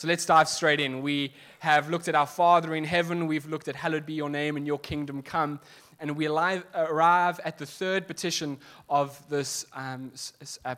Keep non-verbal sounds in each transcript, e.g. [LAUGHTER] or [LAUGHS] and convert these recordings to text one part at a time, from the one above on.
So let's dive straight in. We have looked at our Father in heaven, we've looked at hallowed be your name and your kingdom come, and we arrive at the third petition of this um,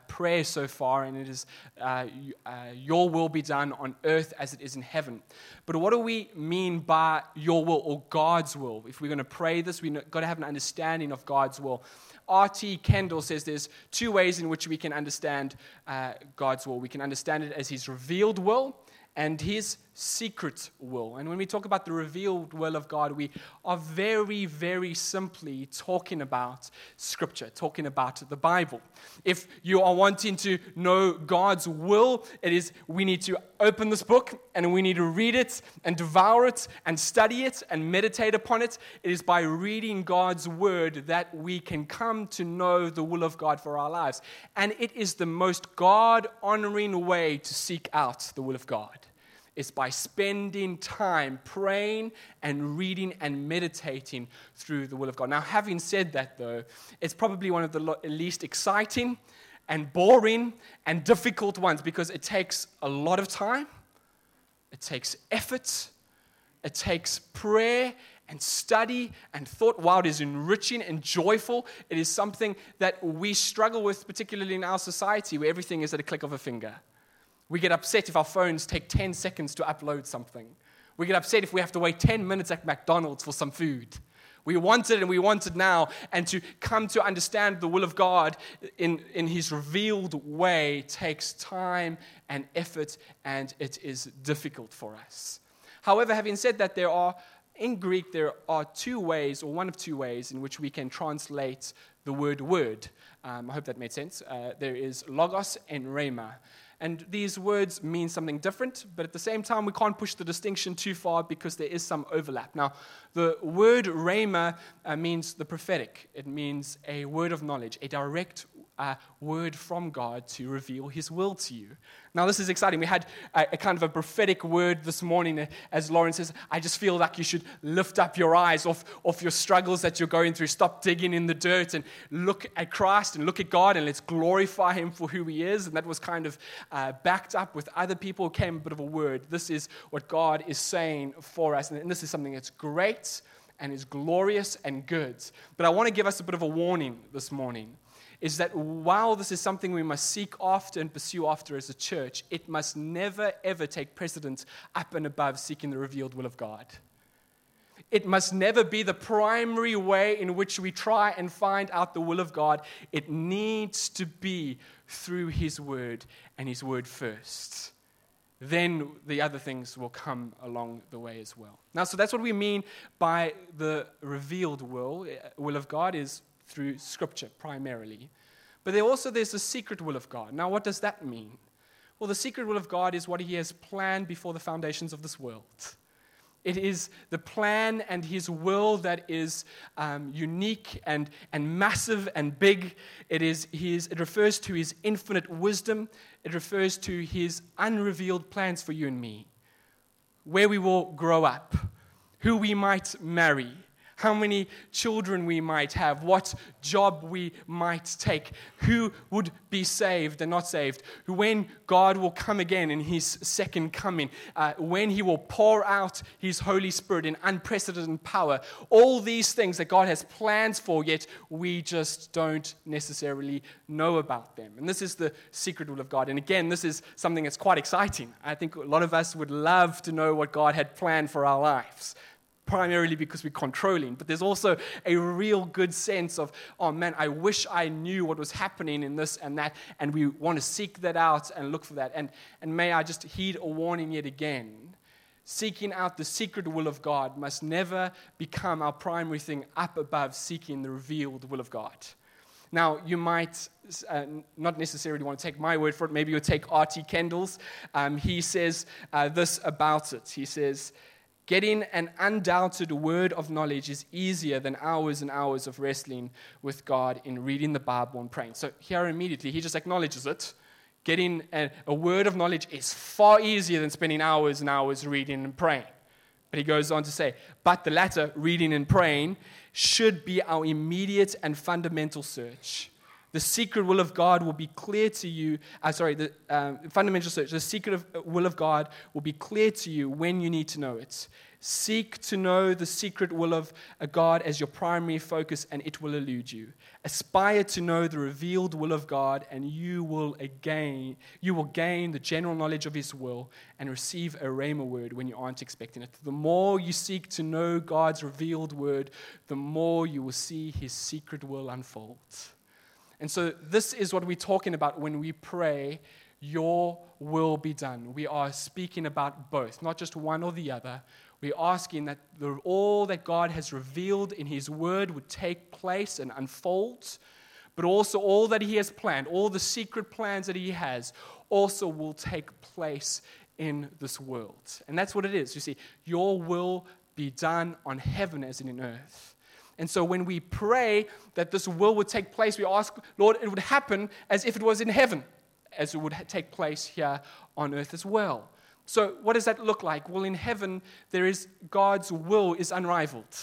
prayer so far, and it is uh, uh, Your will be done on earth as it is in heaven. But what do we mean by your will or God's will? If we're going to pray this, we've got to have an understanding of God's will. R.T. Kendall says there's two ways in which we can understand uh, God's will. We can understand it as His revealed will, and his secret will. And when we talk about the revealed will of God, we are very, very simply talking about Scripture, talking about the Bible. If you are wanting to know God's will, it is we need to open this book and we need to read it and devour it and study it and meditate upon it. It is by reading God's word that we can come to know the will of God for our lives. And it is the most God honoring way to seek out the will of God is by spending time praying and reading and meditating through the will of God. Now, having said that, though, it's probably one of the least exciting and boring and difficult ones because it takes a lot of time, it takes effort, it takes prayer and study and thought. While it is enriching and joyful, it is something that we struggle with, particularly in our society where everything is at a click of a finger. We get upset if our phones take 10 seconds to upload something. We get upset if we have to wait 10 minutes at McDonald's for some food. We want it and we want it now. And to come to understand the will of God in, in His revealed way takes time and effort, and it is difficult for us. However, having said that, there are, in Greek, there are two ways, or one of two ways, in which we can translate the word word. Um, I hope that made sense. Uh, there is logos and rhema. And these words mean something different, but at the same time, we can't push the distinction too far because there is some overlap. Now, the word rhema uh, means the prophetic, it means a word of knowledge, a direct uh, word from God to reveal His will to you. Now, this is exciting. We had a, a, kind of a prophetic word this morning, uh, as Lauren says. I just feel like you should lift up your eyes off, off your struggles that you're going through. Stop digging in the dirt and look at Christ and look at God and let's glorify Him for who He is. And that was kind of uh, backed up with other people. Came a bit of a word. This is what God is saying for us. And this is something that's great and is glorious and good. But I want to give us a bit of a warning this morning is that while this is something we must seek after and pursue after as a church, it must never, ever take precedence up and above seeking the revealed will of God. It must never be the primary way in which we try and find out the will of God. It needs to be through His Word and His Word first. Then the other things will come along the way as well. Now, so that's what we mean by the revealed will. Eh, will of God is through Scripture primarily. But there also there's the secret will of God. Now, what does that mean? Well, the secret will of God is what He has planned before the foundations of this world. It is the plan and His will that is um, unique and, and massive and big. It, is his, it refers to His infinite wisdom. It refers to His unrevealed plans for you and me. Where we will grow up, who we might marry, how many children we might have, what job we might take, who would be saved and not saved, when God will come again in his second coming, uh, when he will pour out his Holy Spirit in unprecedented power. All these things that God has plans for, yet we just don't necessarily know about them. And this is the secret will of God. And again, this is something that's quite exciting. I think a lot of us would love to know what God had planned for our lives primarily because we're controlling, but there's also a real good sense of, oh man, I wish I knew what was happening in this and that, and we want to seek that out and look for that. And, and may I just heed a warning yet again. Seeking out the secret will of God must never become our primary thing up above seeking the revealed will of God. Now, you might uh, not necessarily want to take my word for it. Maybe you'll take R.T. Kendall's. Um, he says uh, this about it. He says, Getting an undoubted word of knowledge is easier than hours and hours of wrestling with God in reading the Bible and praying. So, here immediately, he just acknowledges it. Getting a, a word of knowledge is far easier than spending hours and hours reading and praying. But he goes on to say, but the latter, reading and praying, should be our immediate and fundamental search. The secret will of God will be clear to you. Uh, sorry, the um, fundamental search. The secret of, uh, will of God will be clear to you when you need to know it. Seek to know the secret will of a God as your primary focus, and it will elude you. Aspire to know the revealed will of God, and you will again you will gain the general knowledge of His will and receive a rhema word when you aren't expecting it. The more you seek to know God's revealed word, the more you will see His secret will unfold. And so, this is what we're talking about when we pray, Your will be done. We are speaking about both, not just one or the other. We're asking that the, all that God has revealed in His Word would take place and unfold, but also all that He has planned, all the secret plans that He has, also will take place in this world. And that's what it is. You see, your will be done on heaven as in earth. And so when we pray that this will would take place, we ask, Lord, it would happen as if it was in heaven, as it would take place here on earth as well. So, what does that look like? Well, in heaven, there is God's will is unrivaled.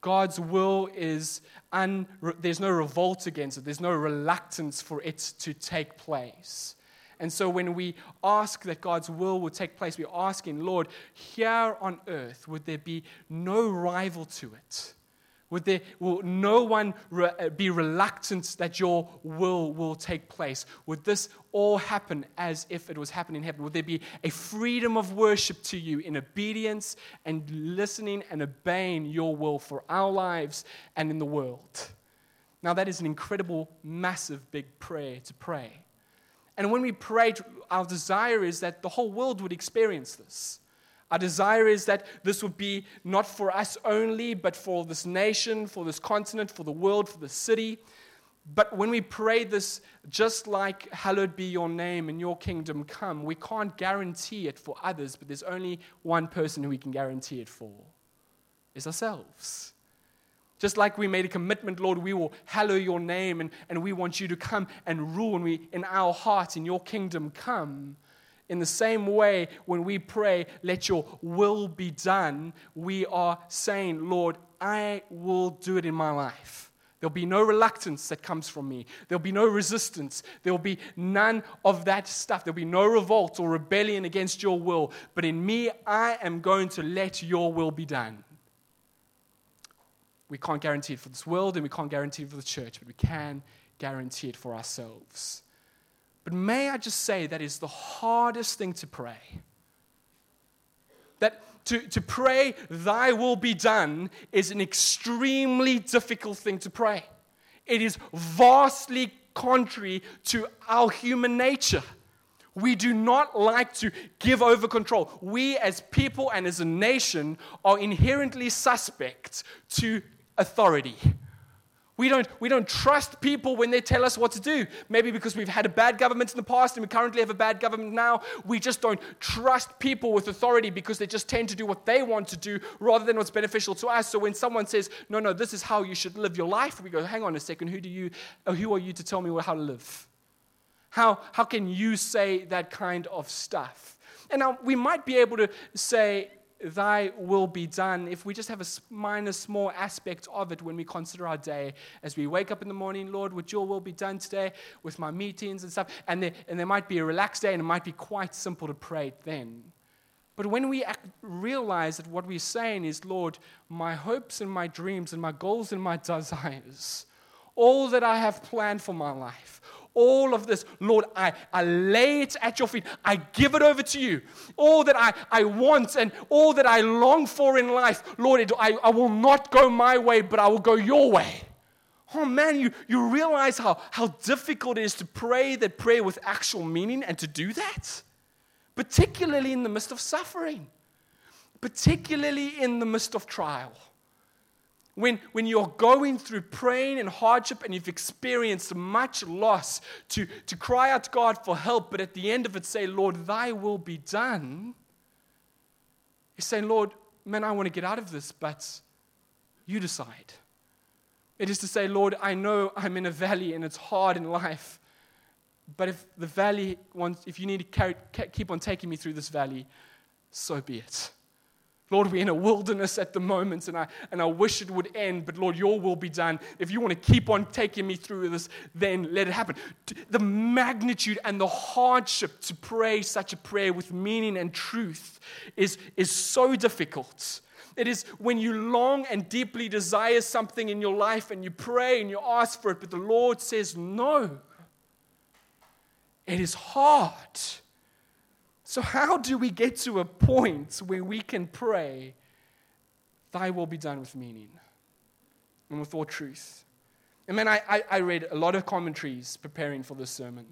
God's will is, un, there's no revolt against it, there's no reluctance for it to take place. And so when we ask that God's will will take place, we're asking, Lord, here on earth, would there be no rival to it? Would there, will no one re, uh, be reluctant that your will will take place? Would this all happen as if it was happening in heaven? Would there be a freedom of worship to you in obedience and listening and obeying your will for our lives and in the world? Now, that is an incredible, massive, big prayer to pray. And when we pray, our desire is that the whole world would experience this. Our desire is that this would be not for us only, but for this nation, for this continent, for the world, for the city. But when we pray this, just like, Hallowed be your name and your kingdom come, we can't guarantee it for others, but there's only one person who we can guarantee it for is ourselves. Just like we made a commitment, Lord, we will hallow your name and, and we want you to come and rule and we, in our hearts, in your kingdom come. In the same way, when we pray, let your will be done, we are saying, Lord, I will do it in my life. There'll be no reluctance that comes from me. There'll be no resistance. There'll be none of that stuff. There'll be no revolt or rebellion against your will. But in me, I am going to let your will be done. We can't guarantee it for this world and we can't guarantee it for the church, but we can guarantee it for ourselves. But may I just say that is the hardest thing to pray. That to, to pray, thy will be done, is an extremely difficult thing to pray. It is vastly contrary to our human nature. We do not like to give over control. We, as people and as a nation, are inherently suspect to authority. We don't, we don't trust people when they tell us what to do. Maybe because we've had a bad government in the past and we currently have a bad government now. We just don't trust people with authority because they just tend to do what they want to do rather than what's beneficial to us. So when someone says, no, no, this is how you should live your life, we go, hang on a second, who, do you, uh, who are you to tell me how to live? How, how can you say that kind of stuff? And now we might be able to say, thy will be done if we just have a minor, small aspect of it when we consider our day. As we wake up in the morning, Lord, would your will be done today with my meetings and stuff? And there, and there might be a relaxed day and it might be quite simple to pray then. But when we realize that what we're saying is, Lord, my hopes and my dreams and my goals and my [LAUGHS] desires, all that I have planned for my life, all of this, Lord, I, I lay it at your feet. I give it over to you. All that I, I want and all that I long for in life, Lord, it, I, I will not go my way, but I will go your way. Oh man, you, you realize how, how difficult it is to pray that prayer with actual meaning and to do that? Particularly in the midst of suffering, particularly in the midst of trial. When, when you're going through pain and hardship and you've experienced much loss, to, to cry out to God for help, but at the end of it say, Lord, thy will be done, you're saying, Lord, man, I want to get out of this, but you decide. It is to say, Lord, I know I'm in a valley and it's hard in life, but if the valley wants, if you need to carry, keep on taking me through this valley, so be it. Lord, we're in a wilderness at the moment, and I, and I wish it would end, but Lord, your will be done. If you want to keep on taking me through this, then let it happen. The magnitude and the hardship to pray such a prayer with meaning and truth is, is so difficult. It is when you long and deeply desire something in your life and you pray and you ask for it, but the Lord says no. It is hard. So, how do we get to a point where we can pray, Thy will be done with meaning and with all truth? And man, I, I, I read a lot of commentaries preparing for this sermon.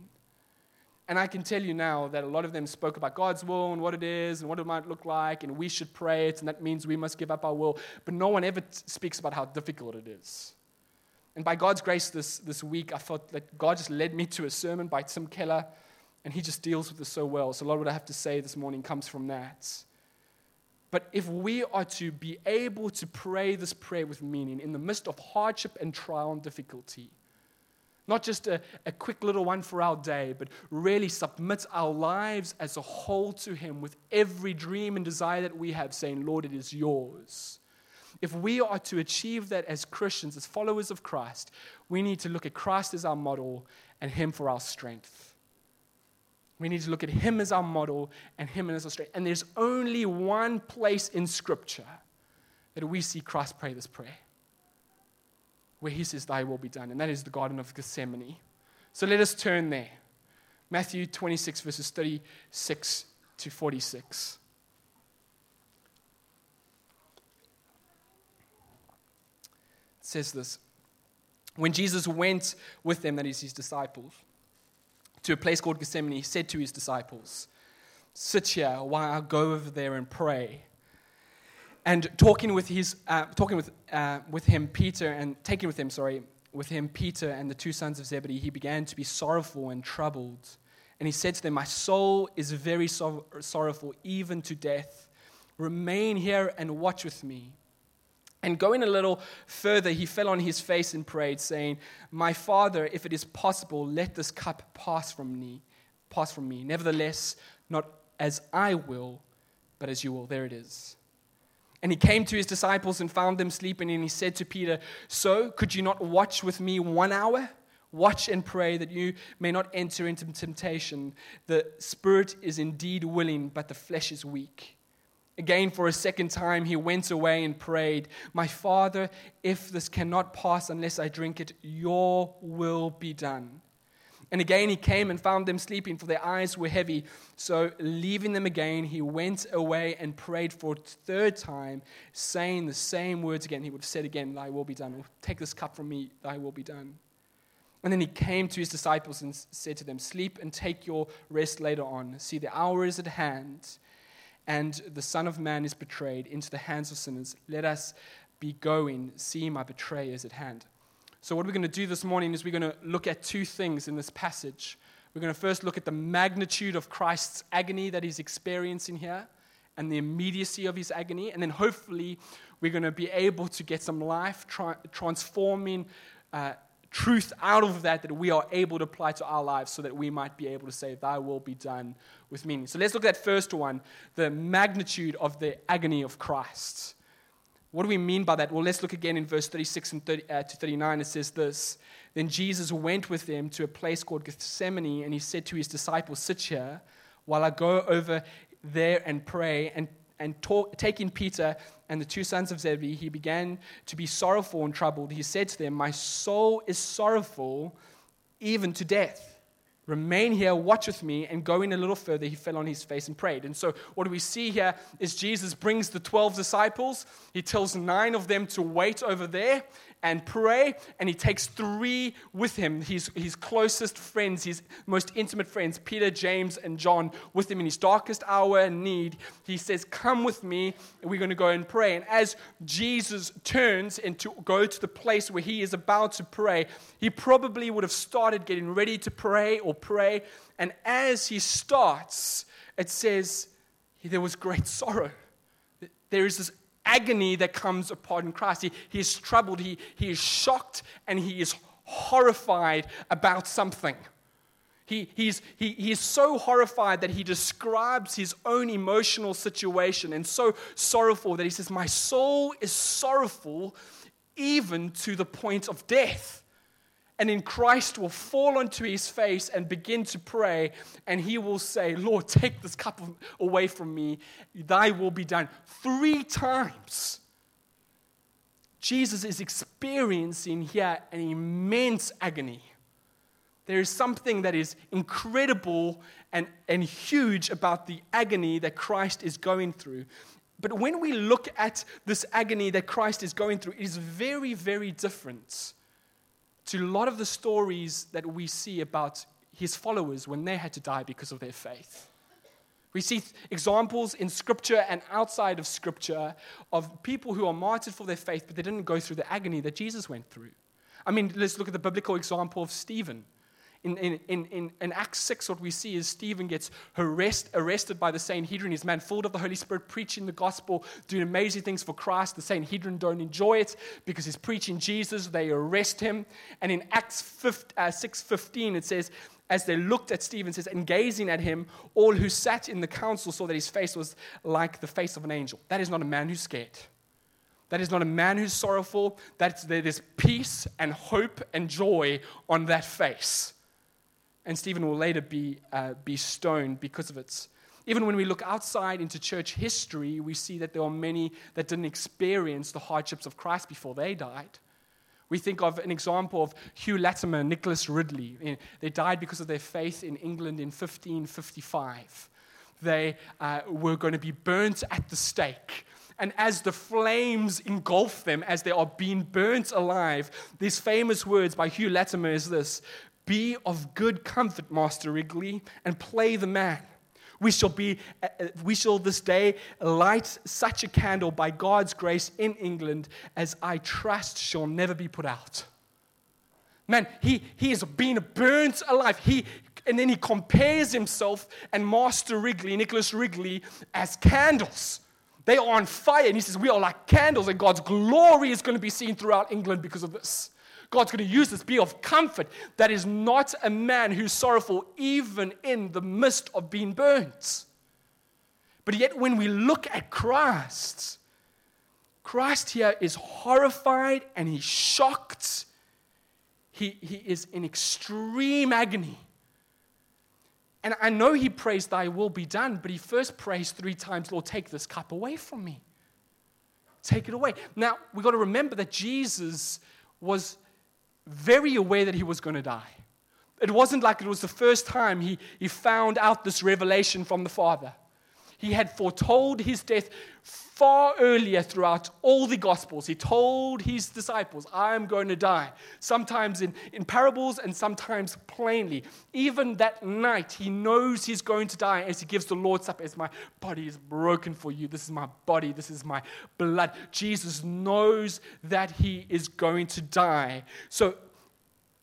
And I can tell you now that a lot of them spoke about God's will and what it is and what it might look like, and we should pray it, and that means we must give up our will. But no one ever t- speaks about how difficult it is. And by God's grace this, this week, I felt that God just led me to a sermon by Tim Keller and he just deals with this so well. So, a lot of what I have to say this morning comes from that. But if we are to be able to pray this prayer with meaning in the midst of hardship and trial and difficulty, not just a, a quick little one for our day, but really submit our lives as a whole to Him with every dream and desire that we have, saying, Lord, it is yours. If we are to achieve that as Christians, as followers of Christ, we need to look at Christ as our model and Him for our strength. We need to look at him as our model and him as our strength. And there's only one place in Scripture that we see Christ pray this prayer, where he says, Thy will be done, and that is the Garden of Gethsemane. So let us turn there. Matthew 26, verses 36 to 46. It says this When Jesus went with them, that is his disciples, to a place called Gethsemane, he said to his disciples, Sit here while I go over there and pray. And talking with, his, uh, talking with, uh, with him, Peter, and taking with him, sorry, with him, Peter and the two sons of Zebedee, he began to be sorrowful and troubled. And he said to them, My soul is very sor- sorrowful, even to death. Remain here and watch with me. And going a little further, he fell on his face and prayed, saying, My father, if it is possible, let this cup pass from me, pass from me. Nevertheless, not as I will, but as you will. There it is. And he came to his disciples and found them sleeping, and he said to Peter, So could you not watch with me one hour? Watch and pray that you may not enter into temptation. The spirit is indeed willing, but the flesh is weak. Again, for a second time, he went away and prayed, My Father, if this cannot pass unless I drink it, your will be done. And again, he came and found them sleeping, for their eyes were heavy. So, leaving them again, he went away and prayed for a third time, saying the same words again. He would have said again, Thy will be done. Take this cup from me, Thy will be done. And then he came to his disciples and said to them, Sleep and take your rest later on. See, the hour is at hand and the Son of Man is betrayed into the hands of sinners. Let us be going. See, my betrayer is at hand. So, what we're going to do this morning is we're going to look at two things in this passage. We're going to first look at the magnitude of Christ's agony that he's experiencing here and the immediacy of his agony. And then hopefully, we're going to be able to get some life tra- transforming uh, truth out of that that we are able to apply to our lives so that we might be able to say, Thy will be done with meaning. So let's look at that first one the magnitude of the agony of Christ. What do we mean by that? Well, let's look again in verse 36 and 30, uh, to 39. It says this Then Jesus went with them to a place called Gethsemane, and he said to his disciples, Sit here while I go over there and pray. And, and talk, taking Peter and the two sons of Zebedee, he began to be sorrowful and troubled. He said to them, My soul is sorrowful even to death. Remain here, watch with me. And going a little further, he fell on his face and prayed. And so, what do we see here is Jesus brings the 12 disciples. He tells nine of them to wait over there and pray. And he takes three with him, his, his closest friends, his most intimate friends, Peter, James, and John, with him in his darkest hour and need. He says, Come with me, and we're going to go and pray. And as Jesus turns and to go to the place where he is about to pray, he probably would have started getting ready to pray or pray. And as he starts, it says, There was great sorrow. There is this agony that comes upon Christ. He, he is troubled, he, he is shocked, and he is horrified about something. He, he's, he, he is so horrified that he describes his own emotional situation and so sorrowful that he says, My soul is sorrowful even to the point of death. And in Christ will fall onto his face and begin to pray, and he will say, Lord, take this cup away from me, thy will be done. Three times. Jesus is experiencing here an immense agony. There is something that is incredible and, and huge about the agony that Christ is going through. But when we look at this agony that Christ is going through, it is very, very different to a lot of the stories that we see about his followers when they had to die because of their faith. We see examples in Scripture and outside of Scripture of people who are martyred for their faith, but they didn't go through the agony that Jesus went through. I mean, let's look at the biblical example of Stephen. In, in, in, in, Acts 6, what we see is Stephen gets arrest, arrested by the Sanhedrin. He's man full of the Holy Spirit, preaching the gospel, doing amazing things for Christ. The Sanhedrin don't enjoy it because he's preaching Jesus. They arrest him. And in Acts 5, uh, 6.15, it says, as they looked at Stephen, says, and gazing at him, all who sat in the council saw that his face was like the face of an angel. That is not a man who's scared. That is not a man who's sorrowful. That's, there's peace and hope and joy on that face and Stephen will later be, uh, be stoned because of it. Even when we look outside into church history, we see that there are many that didn't experience the hardships of Christ before they died. We think of an example of Hugh Latimer Nicholas Ridley. They died because of their faith in England in 1555. They uh, were going to be burnt at the stake. And as the flames engulf them, as they are being burnt alive, these famous words by Hugh Latimer is this be of good comfort, Master Ridley, and play the man. We shall be, uh, we shall this day light such a candle by God's grace in England as I trust shall never be put out. Man, he, he is being burnt alive. He, and then he compares himself and Master Ridley, Nicholas Ridley, as candles. They are on fire. And he says, We are like candles, and God's glory is going to be seen throughout England because of this. God's going to use this. Be of comfort. That is not a man who's sorrowful, even in the midst of being burnt. But yet, when we look at Christ, Christ here is horrified and he's shocked. He, he is in extreme agony. And I know he prays, Thy will be done, but he first prays three times, Lord, take this cup away from me. Take it away. Now, we've got to remember that Jesus was very aware that he was going to die. It wasn't like it was the first time he, he found out this revelation from the Father. He had foretold his death far earlier throughout all the Gospels. He told his disciples, I am going to die. Sometimes in, in parables and sometimes plainly. Even that night, he knows he's going to die as he gives the Lord's Supper, as my body is broken for you. This is my body. This is my blood. Jesus knows that he is going to die. So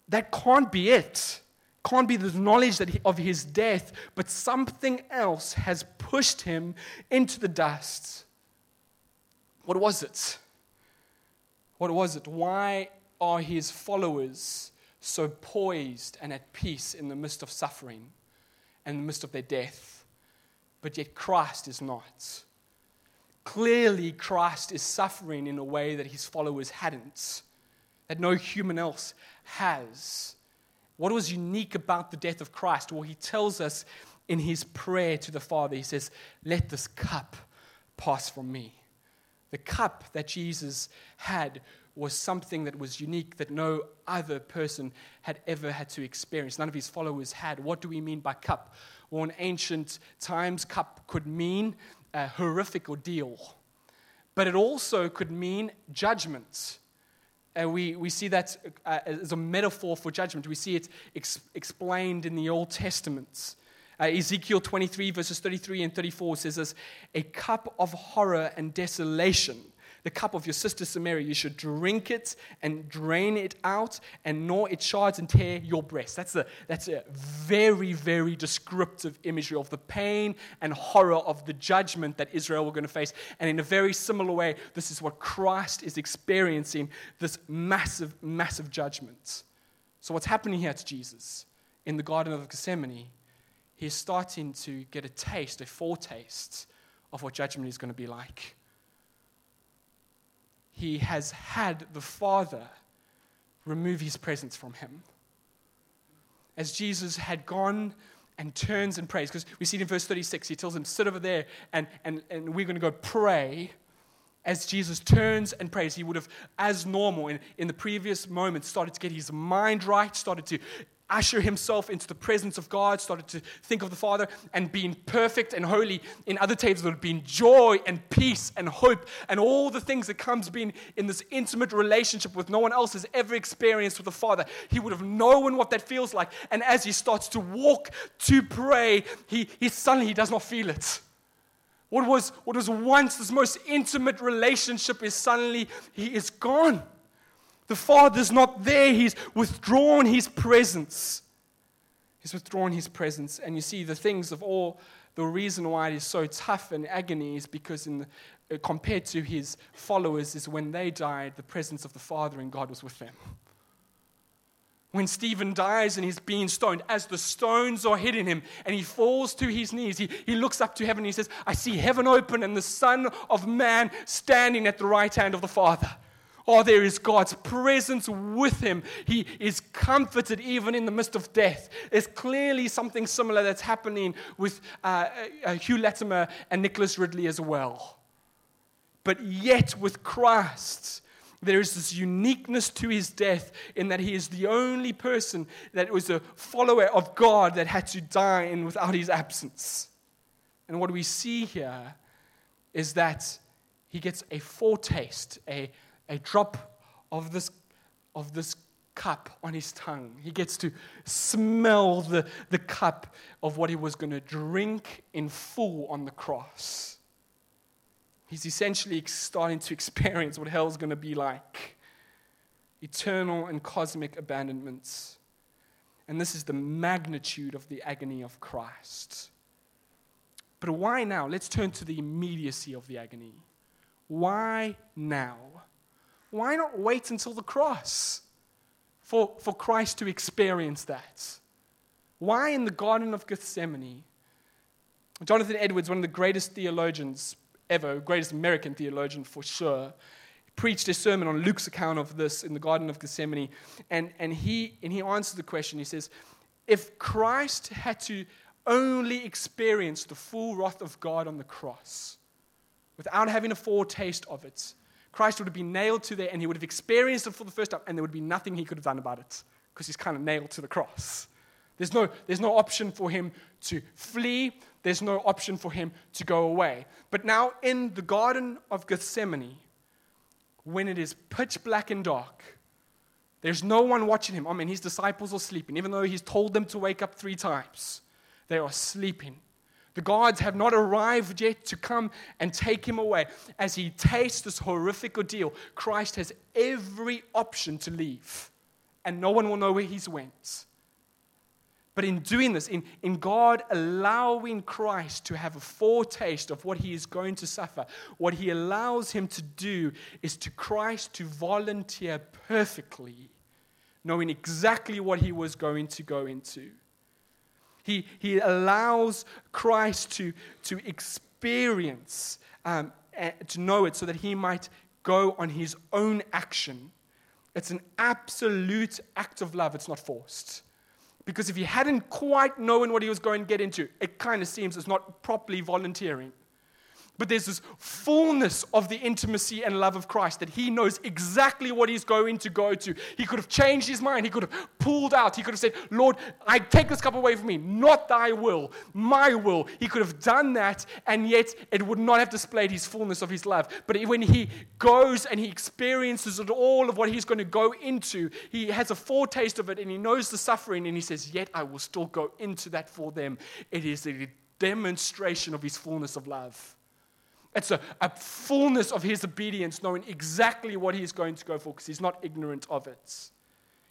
that can't be it can't be the knowledge he, of his death, but something else has pushed him into the dust. What was it? What was it? Why are his followers so poised and at peace in the midst of suffering and the midst of their death? But yet Christ is not. Clearly, Christ is suffering in a way that his followers hadn't, that no human else has. What was unique about the death of Christ? Well, he tells us in his prayer to the Father, he says, Let this cup pass from me. The cup that Jesus had was something that was unique that no other person had ever had to experience. None of his followers had. What do we mean by cup? Well, in ancient times, cup could mean a horrific ordeal, but it also could mean judgment. And we, we see that uh, as a metaphor for judgment. We see it ex- explained in the Old Testament. Uh, Ezekiel 23, verses 33 and 34 says this A cup of horror and desolation, the cup of your sister Samaria. You should drink it and drain it out and gnaw its shards and tear your breast. That's a, that's a very, very descriptive imagery of the pain and horror of the judgment that Israel were going to face. And in a very similar way, this is what Christ is experiencing this massive, massive judgment. So, what's happening here to Jesus? in the Garden of Gethsemane, he's starting to get a taste, a foretaste of what judgment is going to be like. He has had the Father remove his presence from him. As Jesus had gone and turns and prays, because we see it in verse 36, he tells him, Sit over there, and, and, and we're going to go pray as Jesus turns and prays, he would have, as normal in, in the previous moment, started to get his mind right, started to usher himself into the presence of God, started to think of the Father and being perfect and holy. In other it would have been joy and peace and hope and all the things that comes being in this intimate relationship with no one else has ever experienced with the Father. He would have known what that feels like. And as he starts to walk to pray, he, he suddenly he does not feel it. What was, what was once this most intimate relationship is suddenly, he is gone. The Father's not there. He's withdrawn his presence. He's withdrawn his presence. And you see, the things of all, the reason why it is so tough and agony is because, in the, uh, compared to his followers, is when they died, the presence of the Father and God was with them when Stephen dies and he's being stoned, as the stones are hitting him and he falls to his knees, he, he looks up to heaven and he says, I see heaven open and the Son of Man standing at the right hand of the Father. Oh, there is God's presence with him. He is comforted even in the midst of death. There's clearly something similar that's happening with uh, uh, Hugh Latimer and Nicholas Ridley as well. But yet, with Christ, there is this uniqueness to his death in that he is the only person that was a follower of God that had to die in without his absence. And what we see here is that he gets a foretaste, a, a drop of this, of this cup on his tongue. He gets to smell the, the cup of what he was going to drink in full on the cross. He's essentially starting to experience what hell's going to be like eternal and cosmic abandonments. And this is the magnitude of the agony of Christ. But why now? Let's turn to the immediacy of the agony. Why now? Why not wait until the cross for, for Christ to experience that? Why in the Garden of Gethsemane? Jonathan Edwards, one of the greatest theologians, ever, greatest American theologian for sure, preached a sermon on Luke's account of this in the Garden of Gethsemane. And, and, he, and he answered the question. He says, If Christ had to only experience the full wrath of God on the cross without having a foretaste of it, Christ would have been nailed to there and he would have experienced it for the first time, and there would be nothing he could have done about it because he's kind of nailed to the cross. There's no, there's no option for him to flee. There's no option for him to go away. But now, in the Garden of Gethsemane, when it is pitch black and dark, there's no one watching him. I mean, his disciples are sleeping, even though he's told them to wake up three times. They are sleeping. The guards have not arrived yet to come and take him away. As he tastes this horrific ordeal, Christ has every option to leave, and no one will know where he's went. But in doing this, in, in God allowing Christ to have a foretaste of what he is going to suffer, what he allows him to do is to Christ to volunteer perfectly, knowing exactly what he was going to go into. He, he allows Christ to, to experience, um, to know it so that he might go on his own action. It's an absolute act of love, it's not forced. Because if he hadn't quite known what he was going to get into, it kind of seems it's not properly volunteering. But there's this fullness of the intimacy and love of Christ that he knows exactly what he's going to go to. He could have changed his mind. He could have pulled out. He could have said, Lord, I take this cup away from me, not thy will, my will. He could have done that, and yet it would not have displayed his fullness of his love. But when he goes and he experiences it all of what he's going to go into, he has a foretaste of it and he knows the suffering, and he says, Yet I will still go into that for them. It is a demonstration of his fullness of love. It's a, a fullness of his obedience, knowing exactly what he's going to go for because he's not ignorant of it.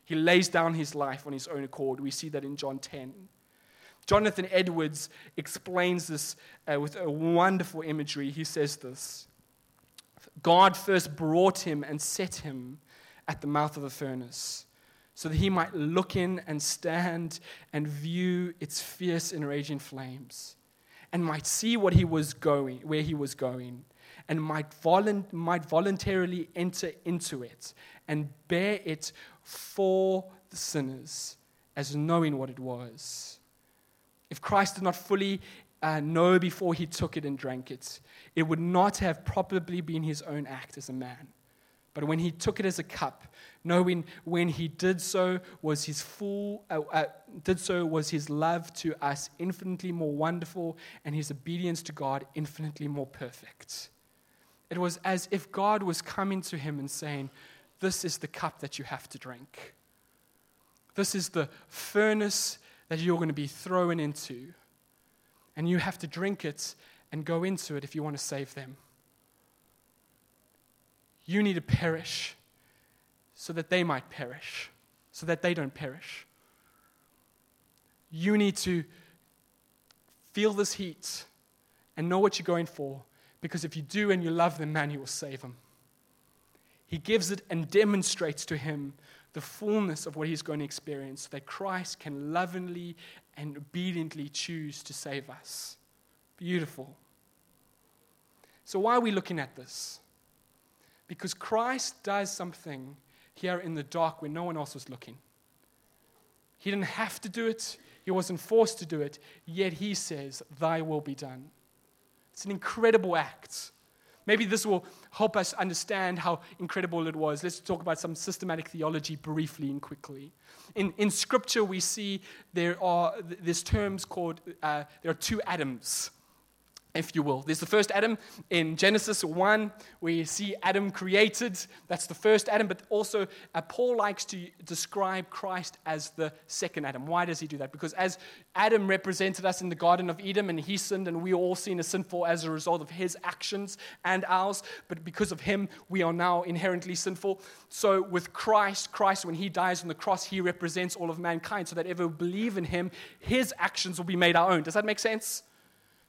He lays down his life on his own accord. We see that in John 10. Jonathan Edwards explains this uh, with a wonderful imagery. He says this God first brought him and set him at the mouth of a furnace so that he might look in and stand and view its fierce and raging flames, and might see what he was going, where he was going, and might, volu- might voluntarily enter into it and bear it for the sinners as knowing what it was. If Christ did not fully uh, know before he took it and drank it, it would not have probably been his own act as a man. But when he took it as a cup, knowing when he did so was his full uh, uh, did so was his love to us infinitely more wonderful and his obedience to God infinitely more perfect. It was as if God was coming to him and saying, "This is the cup that you have to drink. This is the furnace that you're going to be thrown into, and you have to drink it and go into it if you want to save them." You need to perish so that they might perish, so that they don't perish. You need to feel this heat and know what you're going for, because if you do and you love them, man, you will save them. He gives it and demonstrates to him the fullness of what he's going to experience, so that Christ can lovingly and obediently choose to save us. Beautiful. So, why are we looking at this? Because Christ does something here in the dark when no one else was looking. He didn't have to do it, he wasn't forced to do it, yet he says, Thy will be done. It's an incredible act. Maybe this will help us understand how incredible it was. Let's talk about some systematic theology briefly and quickly. In, in Scripture, we see there are there's terms called uh, there are two Adams if you will. There's the first Adam in Genesis 1, where you see Adam created. That's the first Adam, but also uh, Paul likes to describe Christ as the second Adam. Why does he do that? Because as Adam represented us in the Garden of Eden and he sinned, and we all seen as sinful as a result of his actions and ours, but because of him, we are now inherently sinful. So with Christ, Christ, when he dies on the cross, he represents all of mankind, so that ever believe in him, his actions will be made our own. Does that make sense?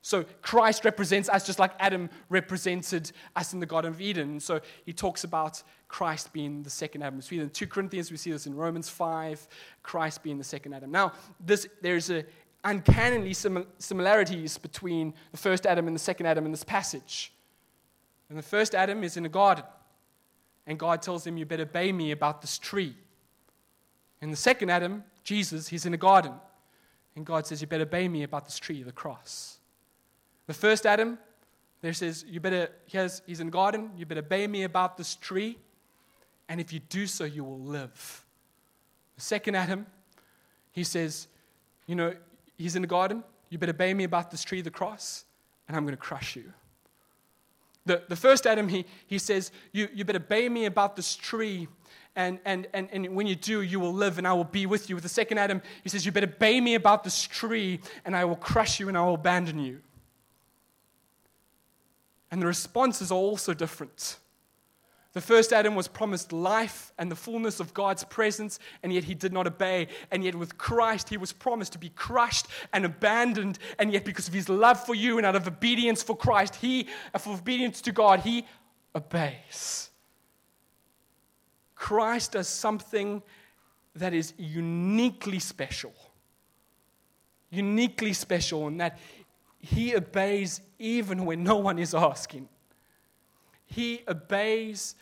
So Christ represents us just like Adam represented us in the Garden of Eden. So he talks about Christ being the second Adam. We see in 2 Corinthians, we see this in Romans 5, Christ being the second Adam. Now, this, there's a uncannily similarities between the first Adam and the second Adam in this passage. And the first Adam is in a garden, and God tells him, You better obey me about this tree. And the second Adam, Jesus, he's in a garden, and God says, You better obey me about this tree, the cross. The first Adam, there says, you better, he has, he's in the garden, you better obey me about this tree, and if you do so, you will live. The second Adam, he says, you know, he's in the garden, you better obey me about this tree, the cross, and I'm going to crush you. The, the first Adam, he, he says, you, you better obey me about this tree, and, and, and, and when you do, you will live, and I will be with you. With the second Adam, he says, you better obey me about this tree, and I will crush you, and I will abandon you. And the responses are also different. The first Adam was promised life and the fullness of God's presence, and yet he did not obey. And yet, with Christ, he was promised to be crushed and abandoned. And yet, because of his love for you and out of obedience for Christ, he, uh, for obedience to God, he obeys. Christ does something that is uniquely special. Uniquely special in that he obeys even when no one is asking. He obeys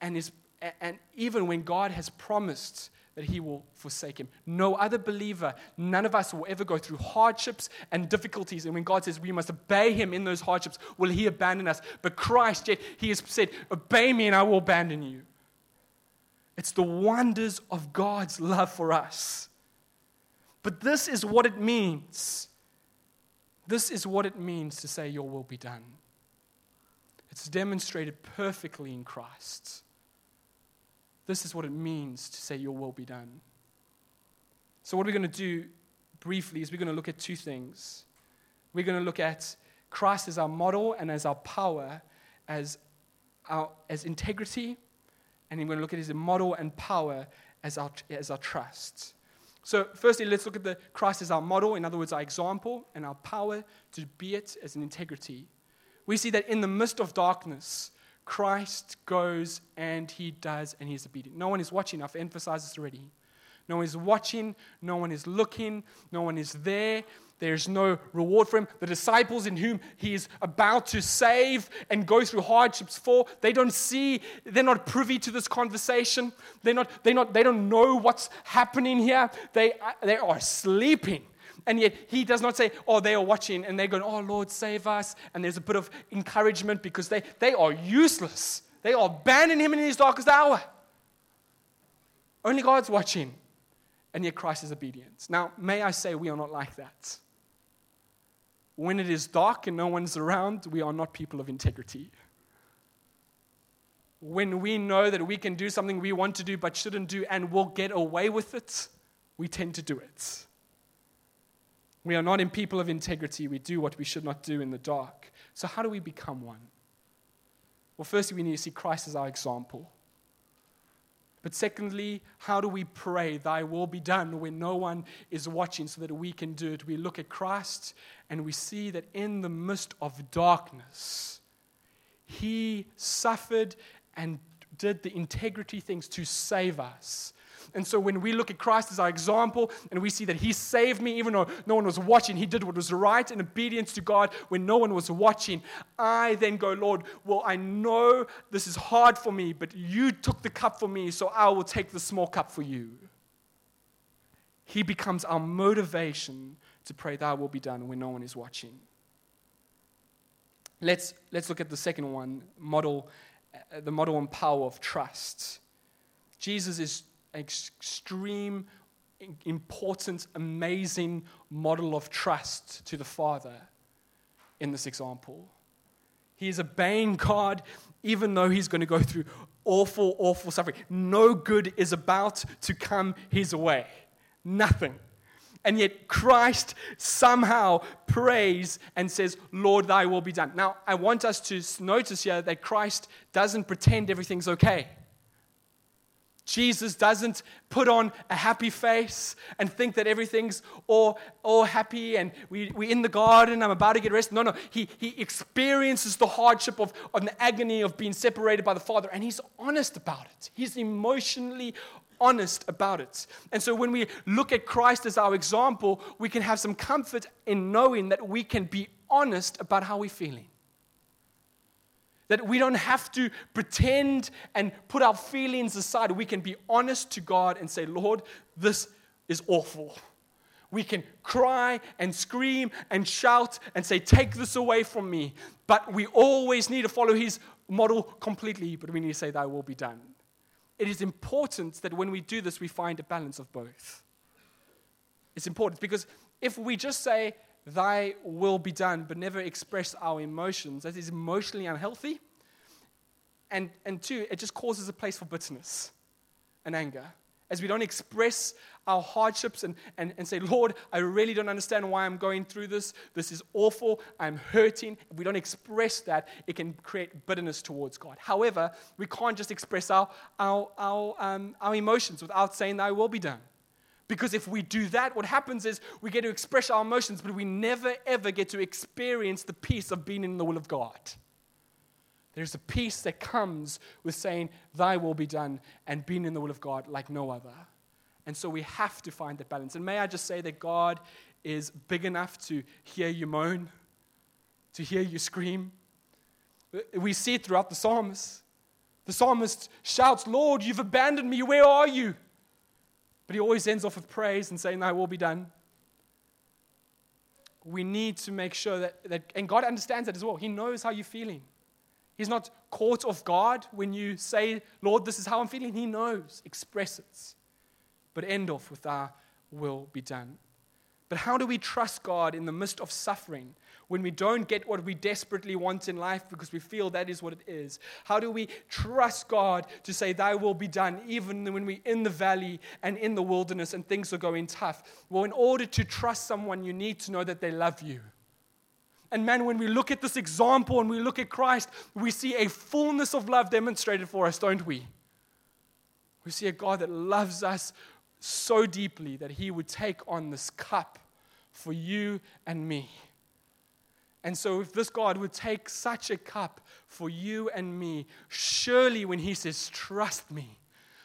and, is, and even when God has promised that he will forsake him. No other believer, none of us will ever go through hardships and difficulties. And when God says we must obey him in those hardships, will he abandon us? But Christ, yet, he has said, Obey me and I will abandon you. It's the wonders of God's love for us. But this is what it means this is what it means to say, Your will be done. It's demonstrated perfectly in Christ. This is what it means to say, Your will be done. So, what we're going to do briefly is we're going to look at two things. We're going to look at Christ as our model and as our power, as, our, as integrity, and we're going to look at his model and power as our, as our trust. So, firstly, let's look at the Christ as our model, in other words, our example, and our power to be it as an integrity. We see that in the midst of darkness, Christ goes and he does and he is obedient. No one is watching. I've emphasized this already. No one is watching, no one is looking, no one is there. There's no reward for him. The disciples in whom he is about to save and go through hardships for, they don't see, they're not privy to this conversation. They're not, they're not, they don't know what's happening here. They, they are sleeping. And yet he does not say, oh, they are watching and they're going, oh, Lord, save us. And there's a bit of encouragement because they, they are useless. They are abandoning him in his darkest hour. Only God's watching. And yet Christ is obedient. Now, may I say, we are not like that. When it is dark and no one's around, we are not people of integrity. When we know that we can do something we want to do but shouldn't do and will get away with it, we tend to do it. We are not in people of integrity. We do what we should not do in the dark. So, how do we become one? Well, firstly, we need to see Christ as our example. But secondly, how do we pray, Thy will be done, when no one is watching so that we can do it? We look at Christ and we see that in the midst of darkness, He suffered and did the integrity things to save us. And so when we look at Christ as our example and we see that He saved me, even though no one was watching, He did what was right in obedience to God when no one was watching. I then go, Lord, well, I know this is hard for me, but you took the cup for me, so I will take the small cup for you. He becomes our motivation to pray, Thy will be done when no one is watching. Let's, let's look at the second one model, uh, the model and power of trust. Jesus is extreme, important, amazing model of trust to the Father in this example. He is obeying God even though he's going to go through awful, awful suffering. No good is about to come his way. Nothing. And yet Christ somehow prays and says, Lord, thy will be done. Now, I want us to notice here that Christ doesn't pretend everything's okay. Jesus doesn't put on a happy face and think that everything's all, all happy and we, we're in the garden, I'm about to get rest. No, no. He, he experiences the hardship of, of the agony of being separated by the Father and he's honest about it. He's emotionally honest about it. And so when we look at Christ as our example, we can have some comfort in knowing that we can be honest about how we're feeling. That we don't have to pretend and put our feelings aside. We can be honest to God and say, Lord, this is awful. We can cry and scream and shout and say, Take this away from me. But we always need to follow his model completely, but we need to say, Thy will be done. It is important that when we do this, we find a balance of both. It's important because if we just say, thy will be done, but never express our emotions, that is emotionally unhealthy. And, and two, it just causes a place for bitterness and anger. As we don't express our hardships and, and, and say, Lord, I really don't understand why I'm going through this. This is awful. I'm hurting. If we don't express that, it can create bitterness towards God. However, we can't just express our, our, our, um, our emotions without saying, Thy will be done. Because if we do that, what happens is we get to express our emotions, but we never ever get to experience the peace of being in the will of God. There's a peace that comes with saying, Thy will be done, and being in the will of God like no other. And so we have to find that balance. And may I just say that God is big enough to hear you moan, to hear you scream. We see it throughout the psalms. The psalmist shouts, Lord, you've abandoned me. Where are you? But he always ends off with praise and saying, Thy will be done. We need to make sure that, that, and God understands that as well. He knows how you're feeling. He's not caught off guard when you say, Lord, this is how I'm feeling. He knows, express it. But end off with, Thy will be done. But how do we trust God in the midst of suffering? When we don't get what we desperately want in life because we feel that is what it is? How do we trust God to say, Thy will be done, even when we're in the valley and in the wilderness and things are going tough? Well, in order to trust someone, you need to know that they love you. And man, when we look at this example and we look at Christ, we see a fullness of love demonstrated for us, don't we? We see a God that loves us so deeply that he would take on this cup for you and me. And so, if this God would take such a cup for you and me, surely when He says, Trust me,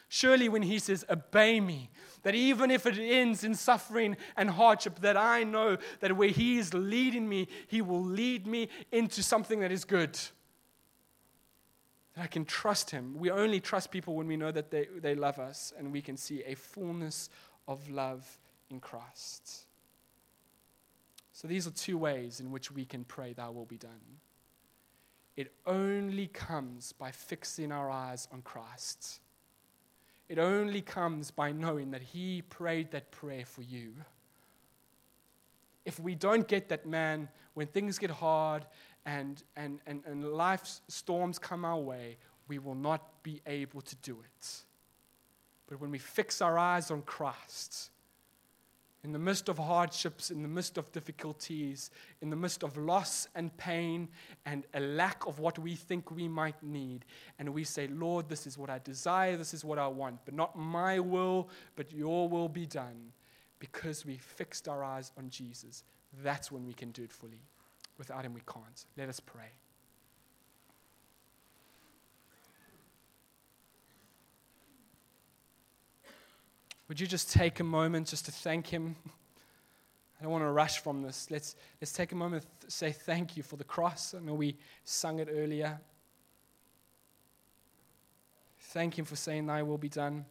Surely, when he says, Obey me, that even if it ends in suffering and hardship, that I know that where he is leading me, he will lead me into something that is good. That I can trust him. We only trust people when we know that they, they love us and we can see a fullness of love in Christ. So, these are two ways in which we can pray, Thy will be done. It only comes by fixing our eyes on Christ. It only comes by knowing that He prayed that prayer for you. If we don't get that, man, when things get hard and, and, and, and life's storms come our way, we will not be able to do it. But when we fix our eyes on Christ, in the midst of hardships, in the midst of difficulties, in the midst of loss and pain and a lack of what we think we might need. And we say, Lord, this is what I desire, this is what I want, but not my will, but your will be done. Because we fixed our eyes on Jesus, that's when we can do it fully. Without him, we can't. Let us pray. Would you just take a moment just to thank Him? I don't want to rush from this. Let's, let's take a moment to say thank you for the cross. I know we sung it earlier. Thank Him for saying, Thy will be done.